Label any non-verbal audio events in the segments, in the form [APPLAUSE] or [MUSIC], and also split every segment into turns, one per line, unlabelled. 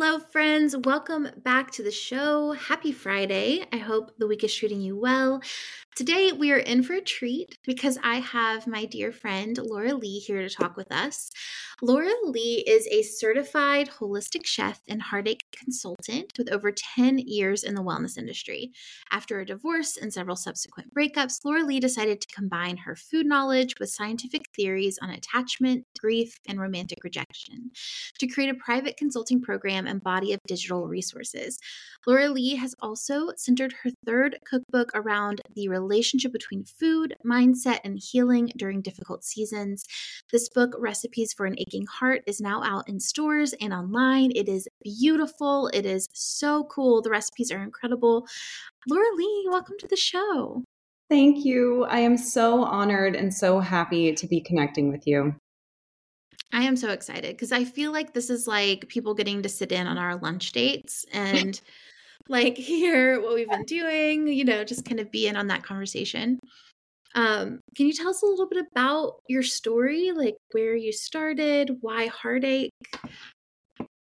Hello, friends. Welcome back to the show. Happy Friday. I hope the week is treating you well. Today, we are in for a treat because I have my dear friend Laura Lea here to talk with us. Laura Lea is a certified holistic chef and heartache consultant with over 10 years in the wellness industry. After a divorce and several subsequent breakups, Laura Lea decided to combine her food knowledge with scientific theories on attachment, grief, and romantic rejection to create a private consulting program and body of digital resources. Laura Lea has also centered her third cookbook around the relationship between food, mindset, and healing during difficult seasons. This book, Recipes for an Aching Heart, is now out in stores and online. It is beautiful. It is so cool. The recipes are incredible. Laura Lea, welcome to the show.
Thank you. I am so honored and so happy to be connecting with you.
I am so excited because I feel like this is like people getting to sit in on our lunch dates and [LAUGHS] like hear what we've been doing, you know, just kind of be in on that conversation. Um, can you tell us a little bit about your story, like where you started, why heartache?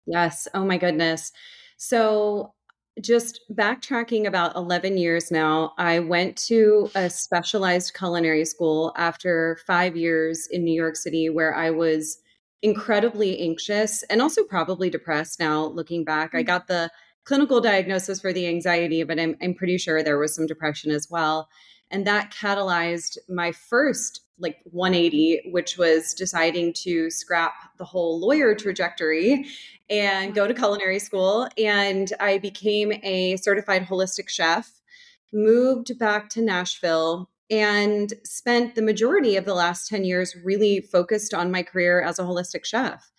Yes. Oh my goodness. So, just backtracking about 11 years now, I went to a specialized culinary school after five years in New York City where I was incredibly anxious and also probably depressed now looking back. I mm. got the clinical diagnosis for the anxiety, but I'm, I'm pretty sure there was some depression as well. And that catalyzed my first like 180, which was deciding to scrap the whole lawyer trajectory and go to culinary school. And I became a certified holistic chef, moved back to Nashville, and spent the majority of the last 10 years really focused on my career as a holistic chef.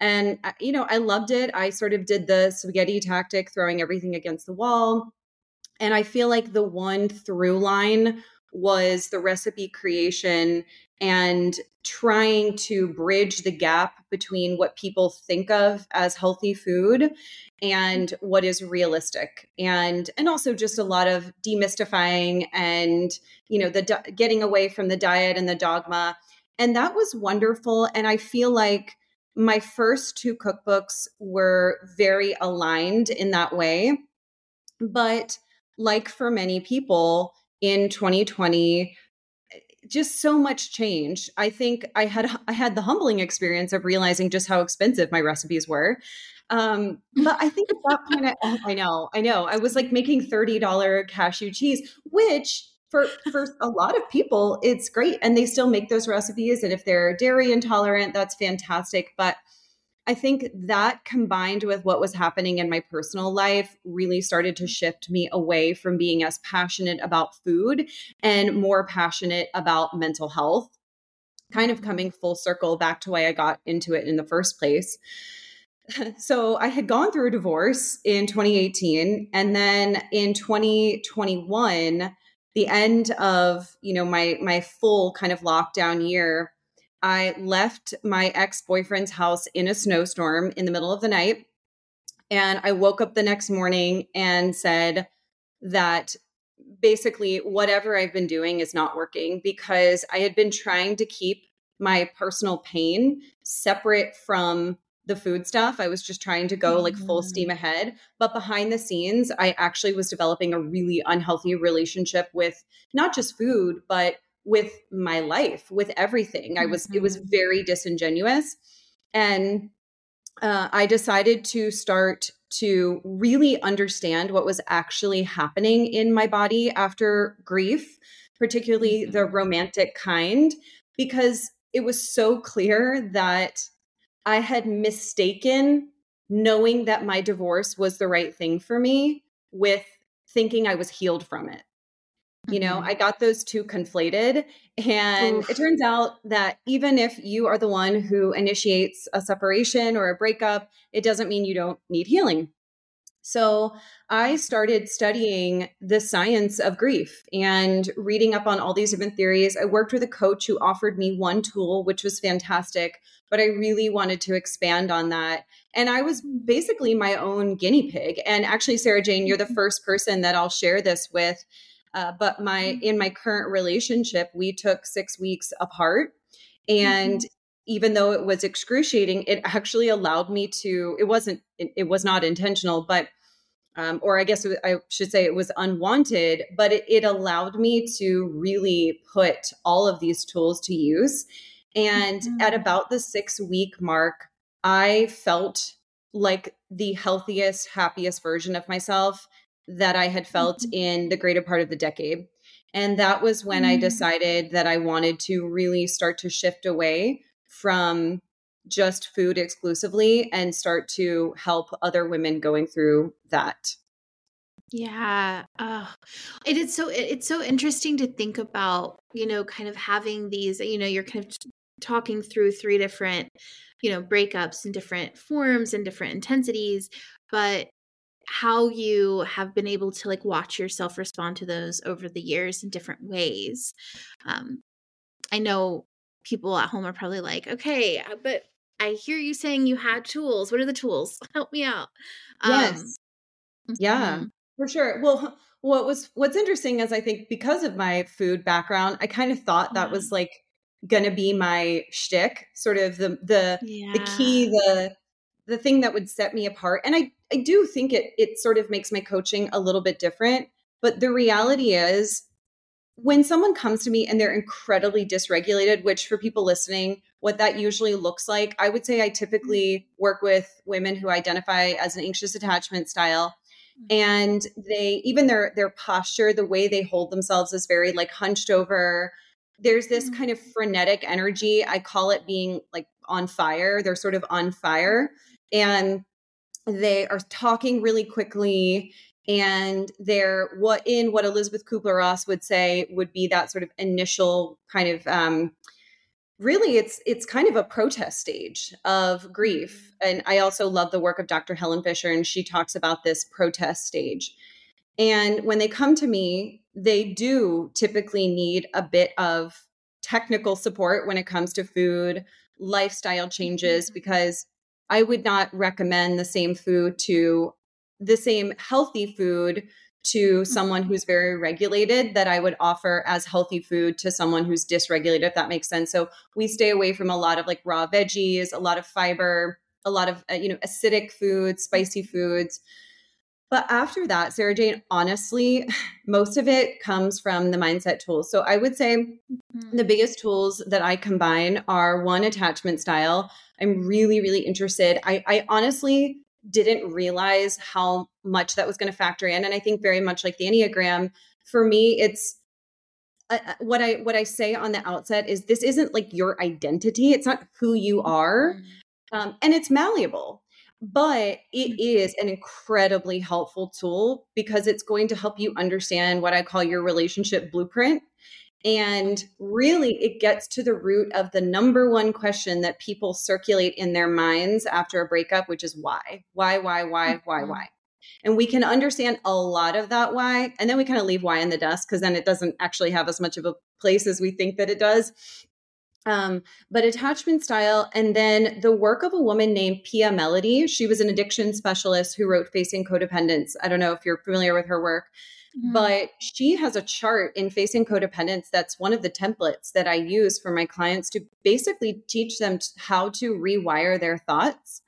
And, uh, you know, I loved it. I sort of did the spaghetti tactic, throwing everything against the wall. And I feel like the one through line was the recipe creation and trying to bridge the gap between what people think of as healthy food and what is realistic. And and also just a lot of demystifying and you know the getting away from the diet and the dogma. And that was wonderful. And i feel like my first two cookbooks were very aligned in that way. But like for many people in 2020, just so much change. I think I had [LAUGHS] I had the humbling experience of realizing just how expensive my recipes were. Um, but I think at that point, I, oh, I know, I know, I was like making thirty dollar cashew cheese, which for for a lot of people it's great and they still make those recipes and if they're dairy intolerant that's fantastic but I think that combined with what was happening in my personal life really started to shift me away from being as passionate about food and more passionate about mental health. Kind of coming full circle back to why I got into it in the first place. [LAUGHS] So I had gone through a divorce in 2018 and then in 2021 the end of you know my my full kind of lockdown year i left my ex-boyfriend's house in a snowstorm in the middle of the night and i woke up the next morning and said that basically whatever i've been doing is not working because i had been trying to keep my personal pain separate from the food stuff. I was just trying to go like full steam mm. ahead. But behind the scenes, I actually was developing a really unhealthy relationship with not just food, but with my life, with everything. I was, it was mm-hmm. very disingenuous. And uh, I decided to start to really understand what was actually happening in my body after grief, particularly the mm-hmm. romantic kind, because it was so clear that I had mistaken knowing that my divorce was the right thing for me with thinking I was healed from it. You know, mm-hmm. I got those two conflated. And Oof. it turns out that even if you are the one who initiates a separation or a breakup, it doesn't mean you don't need healing. So I started studying the science of grief and reading up on all these different theories. I worked with a coach who offered me one tool, which was fantastic, but I really wanted to expand on that. And I was basically my own guinea pig. And actually, Sara Jane, you're the mm-hmm. first person that I'll share this with. Uh, but my mm-hmm. in my current relationship, we took six weeks apart, and mm-hmm even though it was excruciating, it actually allowed me to, it wasn't, it, it was not intentional, but, um, or I guess I should say it was unwanted, but it, it allowed me to really put all of these tools to use. And mm-hmm. at about the six week mark, I felt like the healthiest, happiest version of myself that I had felt mm-hmm. in the greater part of the decade. And that was when mm-hmm. I decided that I wanted to really start to shift away from just food exclusively and start to help other women going through that.
Yeah. Uh, it is so it's so interesting to think about, you know, kind of having these, you know, you're kind of talking through three different, you know, breakups and different forms and different intensities, but how you have been able to like watch yourself respond to those over the years in different ways. Um I know people at home are probably like, okay, uh, but I hear you saying you had tools. What are the tools? [LAUGHS] Help me out.
Yes. Um, yeah, mm-hmm. for sure. Well, what was what's interesting is I think because of my food background, I kind of thought that was like gonna be my shtick, sort of the the yeah. the key, the the thing that would set me apart. And I I do think it it sort of makes my coaching a little bit different. But the reality is when someone comes to me and they're incredibly dysregulated, which for people listening, what that usually looks like, I would say I typically work with women who identify as an anxious attachment style. Mm-hmm. And they even their their posture, the way they hold themselves is very like hunched over. There's this kind of frenetic energy. I call it being like on fire. They're sort of on fire. And they are talking really quickly and they're what in what Elizabeth Kubler Ross would say would be that sort of initial kind of um, really it's it's kind of a protest stage of grief and i also love the work of dr helen fisher and she talks about this protest stage and when they come to me they do typically need a bit of technical support when it comes to food lifestyle changes mm-hmm. because i would not recommend the same food to the same healthy food to mm-hmm. someone who's very regulated that I would offer as healthy food to someone who's dysregulated, if that makes sense. So we stay away from a lot of like raw veggies, a lot of fiber, a lot of, uh, you know, acidic foods, spicy foods. But after that, Sara Jane, honestly, [SIGHS] most of it comes from the mindset tools. So I would say mm-hmm. the biggest tools that I combine are one attachment style. I'm really, really interested. I, I honestly didn't realize how much that was going to factor in and i think very much like the enneagram for me it's uh, uh, what i what i say on the outset is this isn't like your identity it's not who you are mm-hmm. um, and it's malleable but it mm-hmm. an incredibly helpful tool because it's going to help you understand what i call your relationship blueprint and really, it gets to the root of the number one question that people circulate in their minds after a breakup, which is why? Why, why, why, why, mm-hmm. why? And we can understand a lot of that why. And then we kind of leave why in the dust because then it doesn't actually have as much of a place as we think that it does. Um, but attachment style, and then the work of a woman named Pia Mellody. She was an addiction specialist who wrote Facing Codependence. I don't know if you're familiar with her work. Mm-hmm. But she has a chart in facing codependence that's one of the templates that I use for my clients to basically teach them how to rewire their thoughts.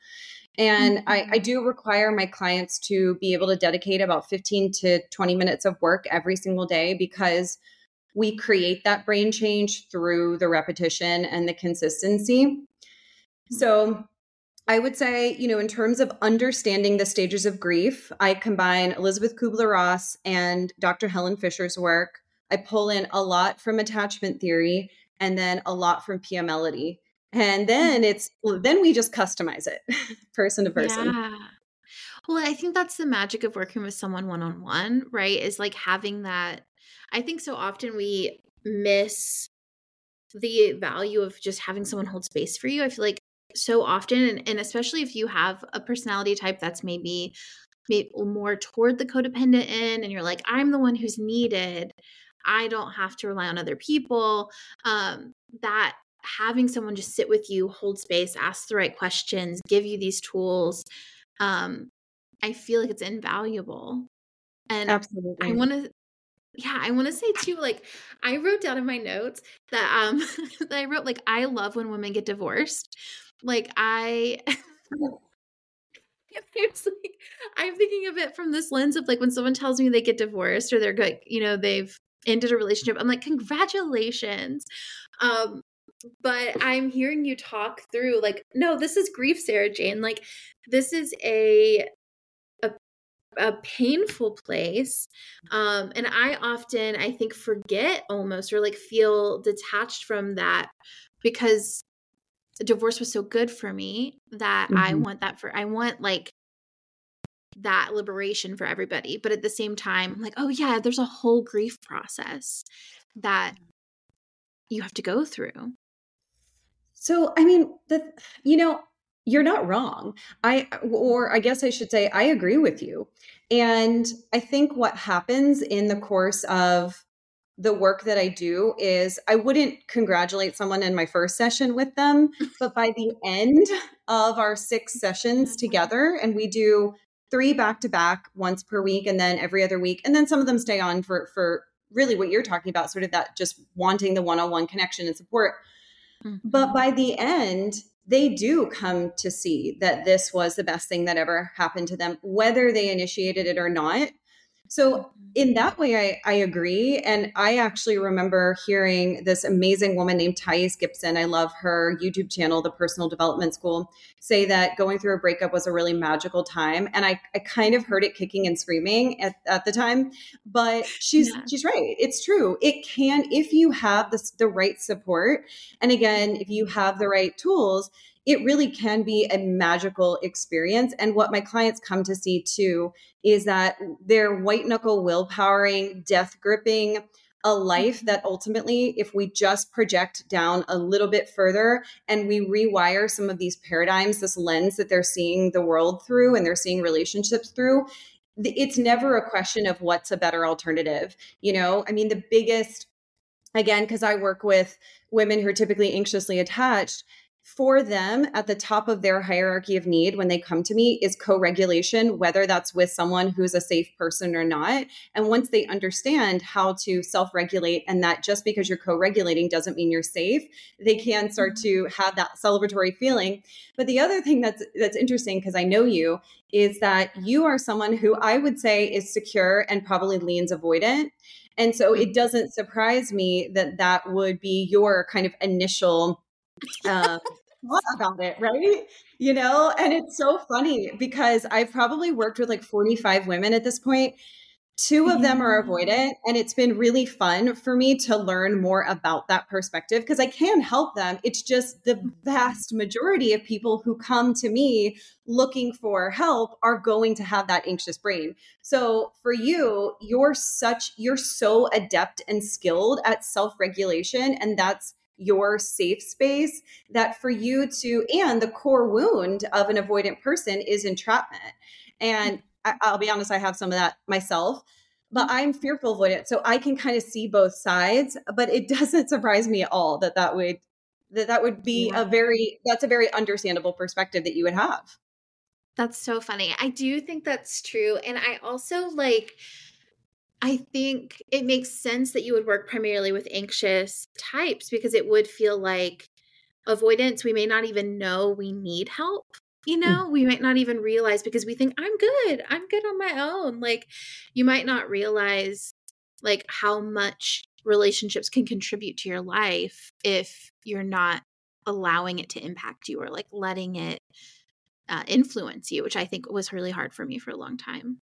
And mm-hmm. I, I, mm-hmm. do require my clients to be able to dedicate about 15 to 20 minutes of work every single day because we create that brain change through the repetition and the consistency. Mm-hmm. So I would say, you know, in terms of understanding the stages of grief, I combine Elizabeth Kubler Ross and Dr. Helen Fisher's work. I pull in a lot from attachment theory and then a lot from Pia And then mm. it's then we just customize it [LAUGHS] person to person. Yeah.
Well, I think that's the magic of working with someone one on one, right? Is like having that I think so often we miss the value of just having someone hold space for you. I feel like so often, and, and especially if you have a personality type that's maybe, maybe more toward the codependent end, and you're like, I'm the one who's needed. I don't have to rely on other people. Um, that having someone just sit with you, hold space, ask the right questions, give you these tools, um, I feel like it's invaluable. And
Absolutely.
I want to yeah, I want to say too like I wrote down in my notes that um [LAUGHS] that I wrote like I love when women get divorced. Like I [LAUGHS] It's like I'm thinking of it from this lens of like when someone tells me they get divorced or they're good, you know, they've ended a relationship. I'm like, congratulations. Um, but I'm hearing you talk through like, no, this is grief, Sara Jane. Like, this is a a, a painful place. Um, and I often, I think, forget almost or like feel detached from that because divorce was so good for me that mm-hmm. I want that for I want like that liberation for everybody. But at the same time, like, oh yeah, there's a whole grief process that you have to go through.
So, I mean, the you know, you're not wrong. I or I guess I should say I agree with you. And I think what happens in the course of the work that I do is I wouldn't congratulate someone in my first session with them, [LAUGHS] but by the end of our six sessions together, and we do three back to back once per week and then every other week, and then some of them stay on for for really what you're talking about, sort of that just wanting the one on one connection and support. Mm-hmm. But by the end, they do come to see that this was the best thing that ever happened to them, whether they initiated it or not. So mm-hmm. in that way, I, I agree. And I actually remember hearing this amazing woman named Thais Gibson. I love her YouTube channel, The Personal Development School, say that going through a breakup was a really magical time. And I, I kind of heard it kicking and screaming at, at the time. But [LAUGHS] she's yeah. she's right. It's true. It can, if you have the, the right support, and again, if you have the right tools, it really can be a magical experience. And what my clients come to see too is that they're white knuckle willpowering, death gripping a life mm-hmm. that ultimately, if we just project down a little bit further and we rewire some of these paradigms, this lens that they're seeing the world through and they're seeing relationships through, it's never a question of what's a better alternative. You know, I mean, the biggest, again, because I work with women who are typically anxiously attached, for them at the top of their hierarchy of need when they come to me is co-regulation whether that's with someone who's a safe person or not and once they understand how to self-regulate and that just because you're co-regulating doesn't mean you're safe they can start mm-hmm. to have that celebratory feeling but the other thing that's that's interesting because i know you is that you are someone who i would say is secure and probably leans avoidant and so it mm-hmm. doesn't surprise me that that would be your kind of initial uh, about it, right? You know, and it's so funny because I've probably worked with like 45 women at this point. Two of them are avoidant, and it's been really fun for me to learn more about that perspective because I can help them. It's just the vast majority of people who come to me looking for help are going to have that anxious brain. So for you, you're such, you're so adept and skilled at self regulation, and that's your safe space that for you to and the core wound of an avoidant person is entrapment. And mm. I, i'll be honest i have some of that myself but mm. i'm fearful avoidant so i can kind of see both sides but it [LAUGHS] doesn't surprise me at all that that would that that would be yeah. a very that's a very understandable perspective that you would have.
That's so funny i do think that's true and i also like I think it makes sense that you would work primarily with anxious types because it would feel like avoidance, we may not even know we need help. You mm. know, we might not even realize because we think, I'm good, I'm good on my own. Like, you might not realize like how much relationships can contribute to your life if you're not allowing it to impact you or like letting it uh, influence you, which I think was really hard for me for a long time.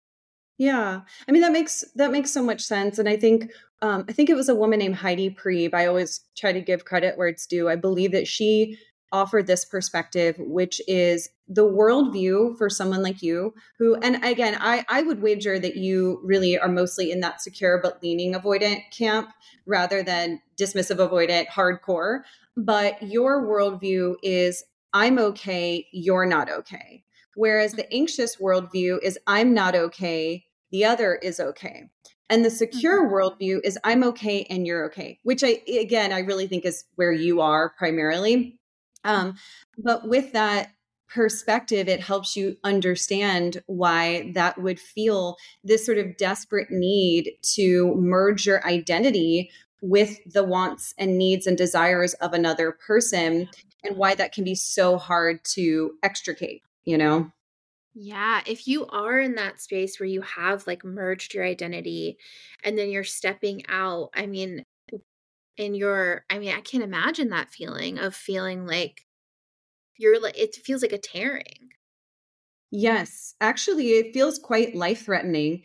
Yeah. I mean that makes that makes so much sense and I think um I think it was a woman named Heidi Priebe. I always try to give credit where it's due. I believe that she offered this perspective, which is the worldview for someone like you who, and again, I, I would wager that you really are mostly in that secure but leaning avoidant camp rather than dismissive avoidant hardcore. But your worldview is I'm okay, you're not okay. Whereas the anxious worldview is I'm not okay, the other is okay. And the secure mm-hmm. worldview is I'm okay and you're okay, which I, again, I really think is where you are primarily. Um, but with that perspective, it helps you understand why that would feel this sort of desperate need to merge your identity with the wants and needs and desires of another person and why that can be so hard to extricate, you know?
Yeah, if you are in that space where you have like merged your identity and then you're stepping out, I mean, in you're, I mean, I can't imagine that feeling of feeling like you're like, it feels like a tearing.
Yes, actually, it feels quite life threatening.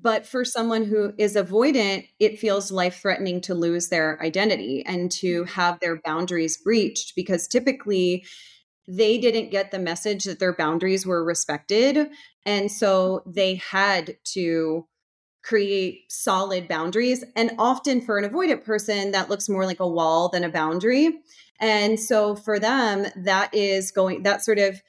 But for someone who is avoidant, it feels life threatening to lose their identity and to mm. have their boundaries breached because typically, they didn't get the message that their boundaries were respected. And so they had to create solid boundaries. And often for an avoidant person, that looks more like a wall than a boundary. And so for them, that is going, that sort of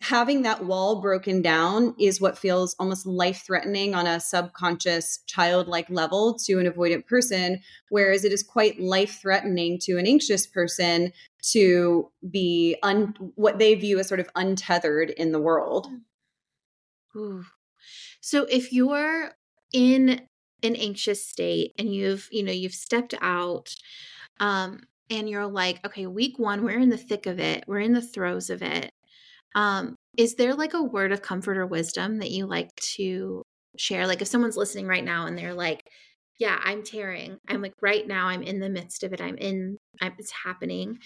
having that wall broken down is what feels almost life threatening on a subconscious childlike level to an avoidant person whereas it is quite life threatening to an anxious person to be un- what they view as sort of untethered in the world
Ooh. so if you're in an anxious state and you've you know you've stepped out um and you're like okay week 1 we're in the thick of it we're in the throes of it um, is there like a word of comfort or wisdom that you like to share? Like if someone's listening right now and they're like, yeah, I'm tearing. I'm like right now I'm in the midst of it. I'm in I'm, it's happening.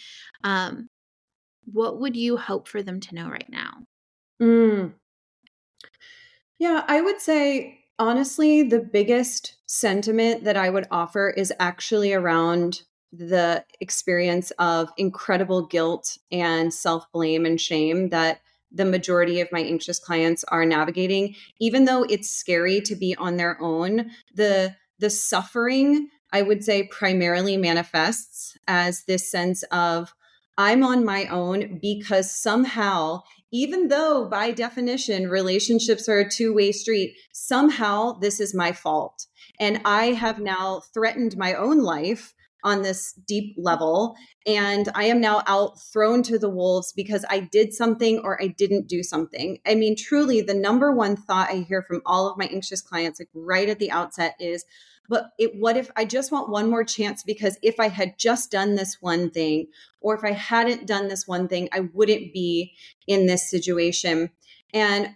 Um, what would you hope for them to know right now?
Mm. Yeah, I would say honestly, the biggest sentiment that I would offer is actually around the experience of incredible guilt and self blame and shame that the majority of my anxious clients are navigating. Even though it's scary to be on their own the the suffering i would say primarily manifests as this sense of i'm on my own because somehow even though by definition relationships are a two-way street somehow this is my fault. And i have now threatened my own life on this deep level. And I am now out thrown to the wolves because I did something or I didn't do something. I mean, truly, the number one thought I hear from all of my anxious clients, like right at the outset, is, but it, what if I just want one more chance? Because if I had just done this one thing, or if I hadn't done this one thing, I wouldn't be in this situation. And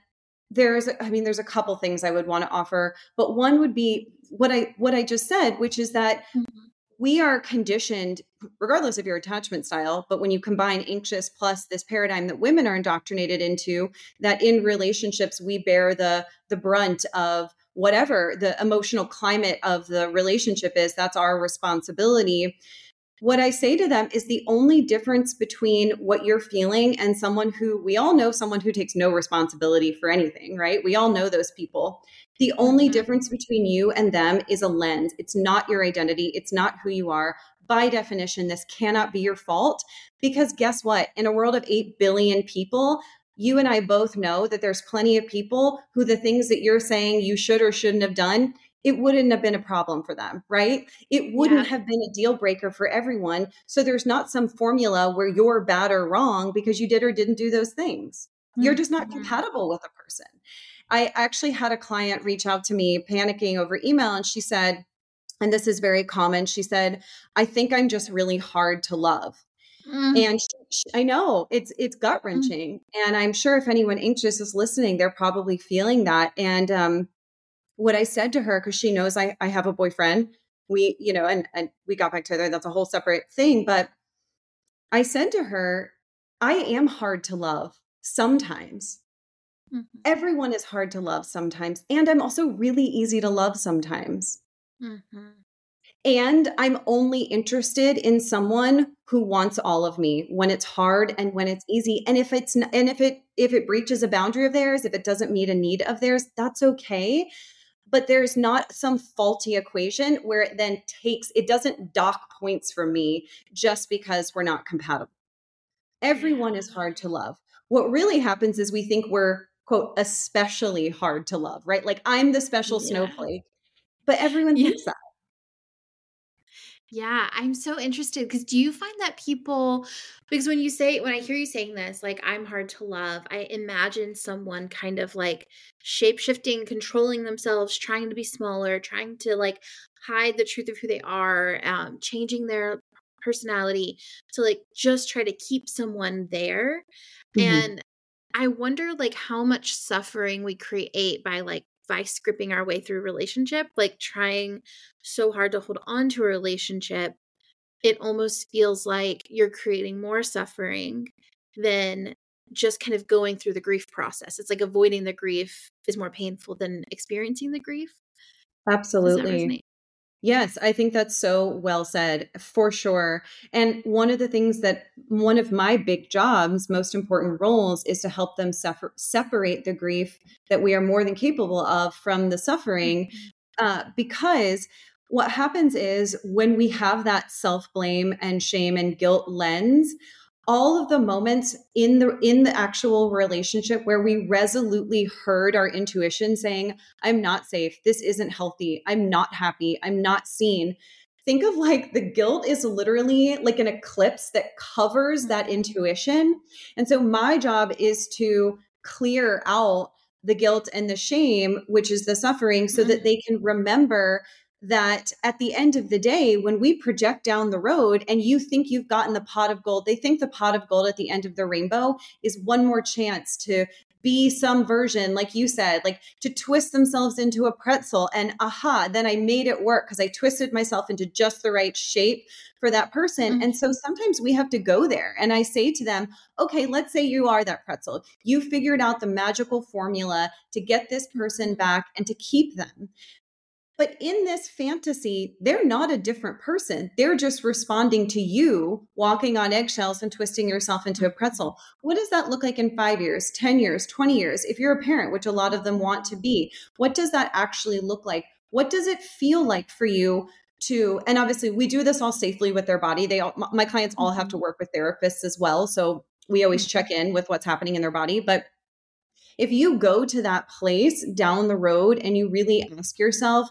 there's, I mean, there's a couple things I would want to offer, but one would be what I what I just said, which is that mm-hmm we are conditioned regardless of your attachment style but when you combine anxious plus this paradigm that women are indoctrinated into that in relationships we bear the the brunt of whatever the emotional climate of the relationship is that's our responsibility what I say to them is the only difference between what you're feeling and someone who we all know someone who takes no responsibility for anything, right? We all know those people. The only mm-hmm. difference between you and them is a lens. It's not your identity, it's not who you are. By definition, this cannot be your fault because guess what? In a world of 8 billion people, you and I both know that there's plenty of people who the things that you're saying you should or shouldn't have done, it wouldn't have been a problem for them, right? It wouldn't yeah. have been a deal breaker for everyone. So there's not some formula where you're bad or wrong because you did or didn't do those things. Mm-hmm. You're just not compatible with a person. I actually had a client reach out to me panicking over email and she said, and this is very common, she said, I think I'm just really hard to love. Mm-hmm. And she, she, I know it's it's gut mm-hmm. wrenching, mm-hmm. and I'm sure if anyone anxious is listening, they're probably feeling that. And um, what I said to her, because she knows I, I have a boyfriend, we, you know, and, and we got back together. That's a whole separate thing. But I said to her, I am hard to love sometimes. Mm-hmm. Everyone is hard to love sometimes. And I'm also really easy to love sometimes. Mm-hmm. And I'm only interested in someone who wants all of me when it's hard and when it's easy. And if it's and if it if it breaches a boundary of theirs, if it doesn't meet a need of theirs, that's okay. But there's not some faulty equation where it then takes it doesn't dock points for me just because we're not compatible. Everyone is hard to love. What really happens is we think we're quote especially hard to love, right? Like I'm the special yeah. snowflake. But everyone yeah. thinks that.
Yeah, I'm so interested because do you find that people, because when you say, when I hear you saying this, like, I'm hard to love, I imagine someone kind of like shape shifting, controlling themselves, trying to be smaller, trying to like hide the truth of who they are, um, changing their personality to like just try to keep someone there. Mm-hmm. And I wonder like how much suffering we create by like vice gripping our way through relationship, like trying so hard to hold on to a relationship, it almost feels like you're creating more suffering than just kind of going through the grief process. It's like avoiding the grief is more painful than experiencing the grief.
Absolutely. Yes, I think that's so well said for sure. And one of the things that one of my big jobs, most important roles, is to help them suffer, separate the grief that we are more than capable of from the suffering. Mm-hmm. Uh, because what happens is when we have that self blame and shame and guilt lens, all of the moments in the in the actual relationship where we resolutely heard our intuition saying i'm not safe. This isn't healthy. I'm not happy. I'm not seen. Think of like the guilt is literally like an eclipse that covers that mm-hmm. intuition. And so my job is to clear out the guilt and the shame which is the suffering so mm-hmm. that they can remember that at the end of the day, when we project down the road and you think you've gotten the pot of gold, they think the pot of gold at the end of the rainbow is one more chance to be some version, like you said, like to twist themselves into a pretzel. And aha, then I made it work because I twisted myself into just the right shape for that person. Mm-hmm. And so sometimes we have to go there. And I say to them, okay, let's say you are that pretzel. You figured out the magical formula to get this person back and to keep them. But in this fantasy, they're not a different person. They're just responding to you walking on eggshells and twisting yourself into a pretzel. What does that look like in five years, 10 years, 20 years? If you're a parent, which a lot of them want to be, what does that actually look like? What does it feel like for you to, and obviously we do this all safely with their body. They all, my clients all have to mm-hmm. work with therapists as well. So we always mm-hmm. check in with what's happening in their body. But if you go to that place down the road and you really ask yourself,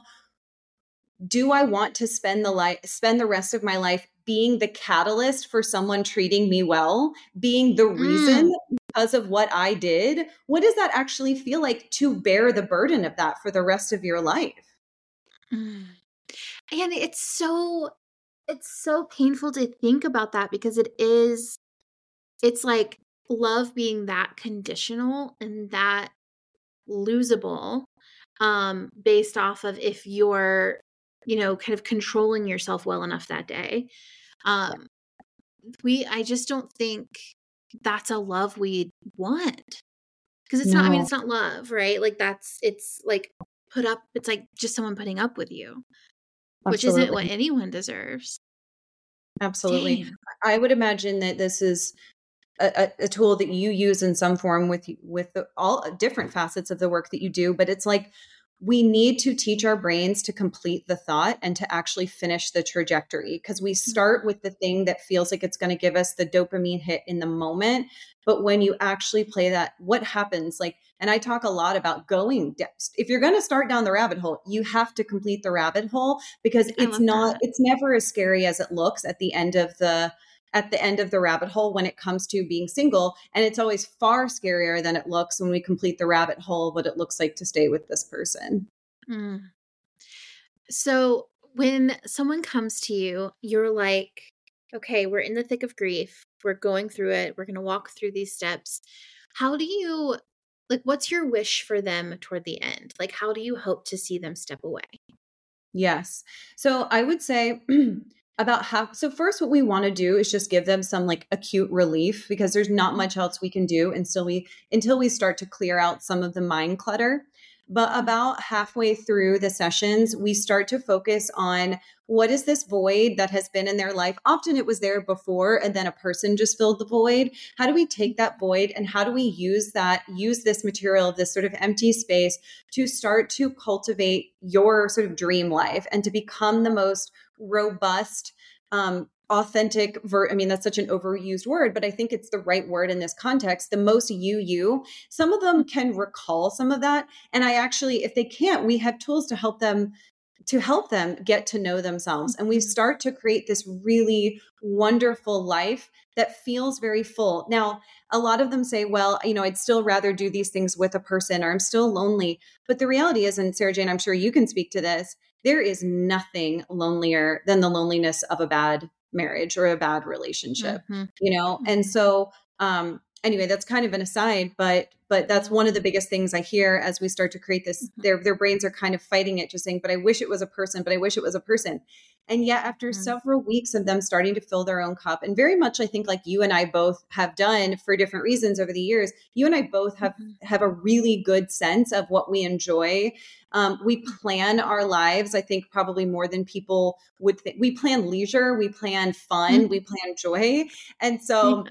do I want to spend the life spend the rest of my life being the catalyst for someone treating me well, being the reason mm. because of what I did? What does that actually feel like to bear the burden of that for the rest of your life?
Mm. And it's so it's so painful to think about that because it is it's like love being that conditional and that losable um based off of if you're you know, kind of controlling yourself well enough that day. Um, we, I just don't think that's a love we want because it's no. not, I mean, it's not love, right? Like that's, it's like put up, it's like just someone putting up with you, Absolutely. which isn't what anyone deserves.
Absolutely. Damn. I would imagine that this is a, a, tool that you use in some form with with the, all different facets of the work that you do, but it's like we need to teach our brains to complete the thought and to actually finish the trajectory because we hmm. start with the thing that feels like it's going to give us the dopamine hit in the moment but when you actually play that what happens like and i talk a lot about going if you're going to start down the rabbit hole you have to complete the rabbit hole because it's not that. it's never as scary as it looks at the end of the at the end of the rabbit hole when it comes to being single. And it's always far scarier than it looks when we complete the rabbit hole, what it looks like to stay with this person. Mm.
So when someone comes to you, you're like, okay, we're in the thick of grief. We're going through it. We're going to walk through these steps. How do you, like, what's your wish for them toward the end? Like, how do you hope to see them step away?
Yes. So I would say, [CLEARS THROAT] about half so first what we want to do is just give them some like acute relief because there's not mm-hmm. much else we can do until we until we start to clear out some of the mind clutter But about halfway through the sessions, we start to focus on what is this void that has been in their life? Often it was there before and then a person just filled the void. How do we take that void and how do we use that, use this material, this sort of empty space to start to cultivate your sort of dream life and to become the most robust, um, authentic ver- i mean that's such an overused word but i think it's the right word in this context the most you you some of them can recall some of that and i actually if they can't we have tools to help them to help them get to know themselves. And we mm-hmm. start to create this really wonderful life that feels very full. Now, a lot of them say, well, you know, I'd still rather do these things with a person or I'm still lonely. But the reality is, and Sara Jane, I'm sure you can speak to this, there is nothing lonelier than the loneliness of a bad marriage or a bad relationship, mm-hmm. you know? And mm-hmm. so, um, anyway, that's kind of an aside, but but that's one of the biggest things I hear as we start to create this. Mm-hmm. Their their brains are kind of fighting it, just saying, "But I wish it was a person. But I wish it was a person." And yet, after mm-hmm. several weeks of them starting to fill their own cup, and very much, I think, like you and I both have done for different reasons over the years, you and I both have mm-hmm. have a really good sense of what we enjoy. Um, we plan our lives, I think, probably more than people would think. We plan leisure, we plan fun, mm-hmm. we plan joy, and so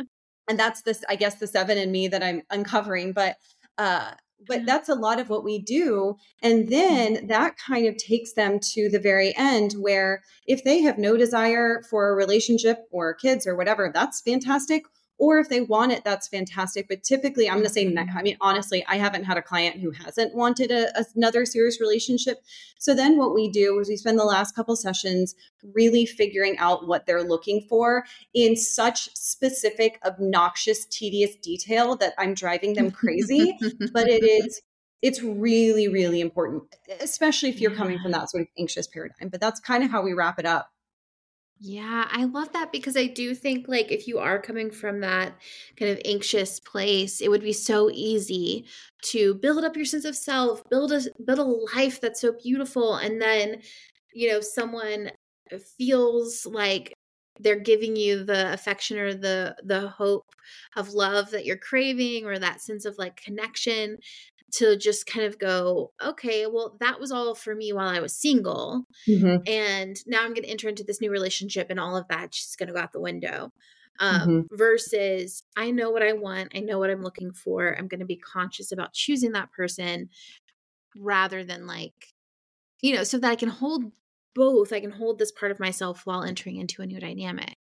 and that's this i guess the seven in me that i'm uncovering but uh but that's a lot of what we do and then mm-hmm. that kind of takes them to the very end where if they have no desire for a relationship or kids or whatever that's fantastic or if they want it that's fantastic but typically i'm going to say mm-hmm. i mean honestly i haven't had a client who hasn't wanted a, another serious relationship. So then what we do is we spend the last couple sessions really figuring out what they're looking for in such specific obnoxious tedious detail that i'm driving them crazy but it is [LAUGHS] it's really really important especially if you're coming from that sort of anxious paradigm but that's kind of how we wrap it up
yeah, I love that because I do think like if you are coming from that kind of anxious place, it would be so easy to build up your sense of self, build a build a life that's so beautiful and then you know someone feels like they're giving you the affection or the the hope of love that you're craving or that sense of like connection to just kind of go, okay, well, that was all for me while I was single. Mm-hmm. And now I'm going to enter into this new relationship and all of that just going to go out the window. Um, mm-hmm. Versus, I know what I want. I know what I'm looking for. I'm going to be conscious about choosing that person rather than like, you know, so that I can hold both. I can hold this part of myself while entering into a new dynamic.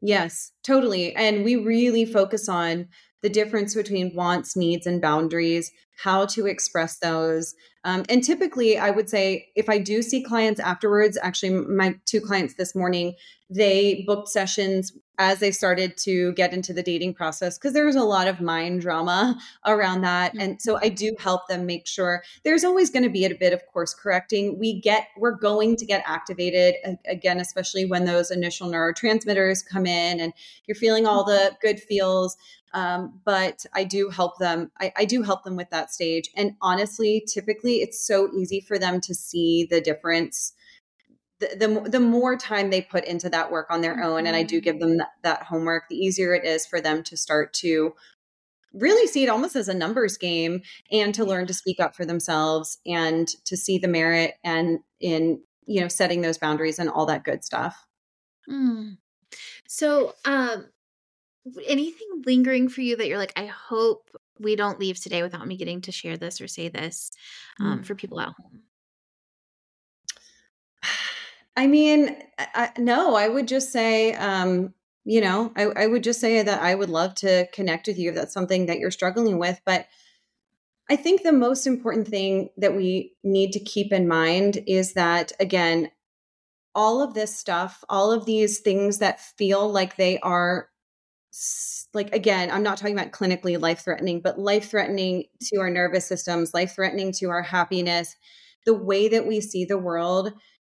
Yes, totally. And we really focus on the difference between wants, needs, and boundaries, how to express those. Um, and typically, I would say if I do see clients afterwards, actually, my two clients this morning, they booked sessions as they started to get into the dating process because there was a lot of mind drama [LAUGHS] around that mm-hmm. and so i do help them make sure there's always going to be a bit of course correcting we get we're going to get activated again especially when those initial neurotransmitters come in and you're feeling all the good feels um, but I do help them. I, I, do help them with that stage. And honestly, typically, it's so easy for them to see the difference. The, the, the more time they put into that work on their own, and I do give mm-hmm. them that, that homework, the easier it is for them to start to really see it almost as a numbers game and to learn to speak up for themselves and to see the merit and in you know setting those boundaries and all that good stuff
mm. so um anything lingering for you that you're like, I hope we don't leave today without me getting to share this or say this um, mm. for people at home?
I mean, I, no, I would just say, um, you know, I, I would just say that I would love to connect with you if that's something that you're struggling with. But I think the most important thing that we need to keep in mind is that, again, all of this stuff, all of these things that feel like they are like again i'm not talking about clinically life threatening but life threatening to our nervous systems life threatening to our happiness. The way that we see the world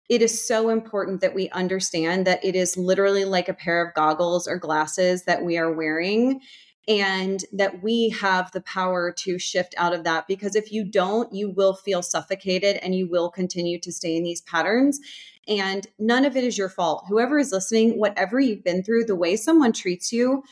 it is so important that we understand that it is literally like a pair of goggles or glasses that we are wearing and that we have the power to shift out of that because if you don't you will feel suffocated and you will continue to stay in these patterns and none of it is your fault. Whoever is listening, whatever you've been through, the way someone treats you,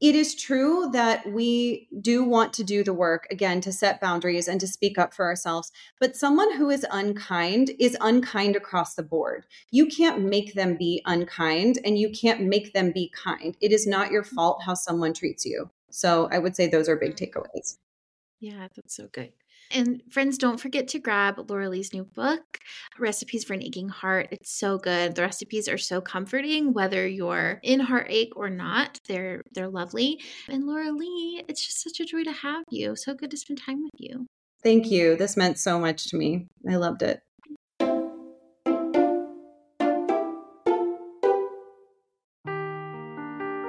it is true that we do want to do the work again to set boundaries and to speak up for ourselves. But someone who is unkind is unkind across the board. You can't make them be unkind and you can't make them be kind. It is not your fault how someone treats you. So I would say those are big mm-hmm. takeaways.
Yeah, that's so good. And friends, don't forget to grab Laura Lea's new book, Recipes for an Aching Heart. It's so good. The recipes are so comforting, whether you're in heartache or not. They're they're lovely. And Laura Lea, it's just such a joy to have you. So good to spend time with you.
Thank you. This meant so much to me. I loved it.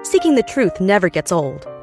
Seeking the truth never gets old.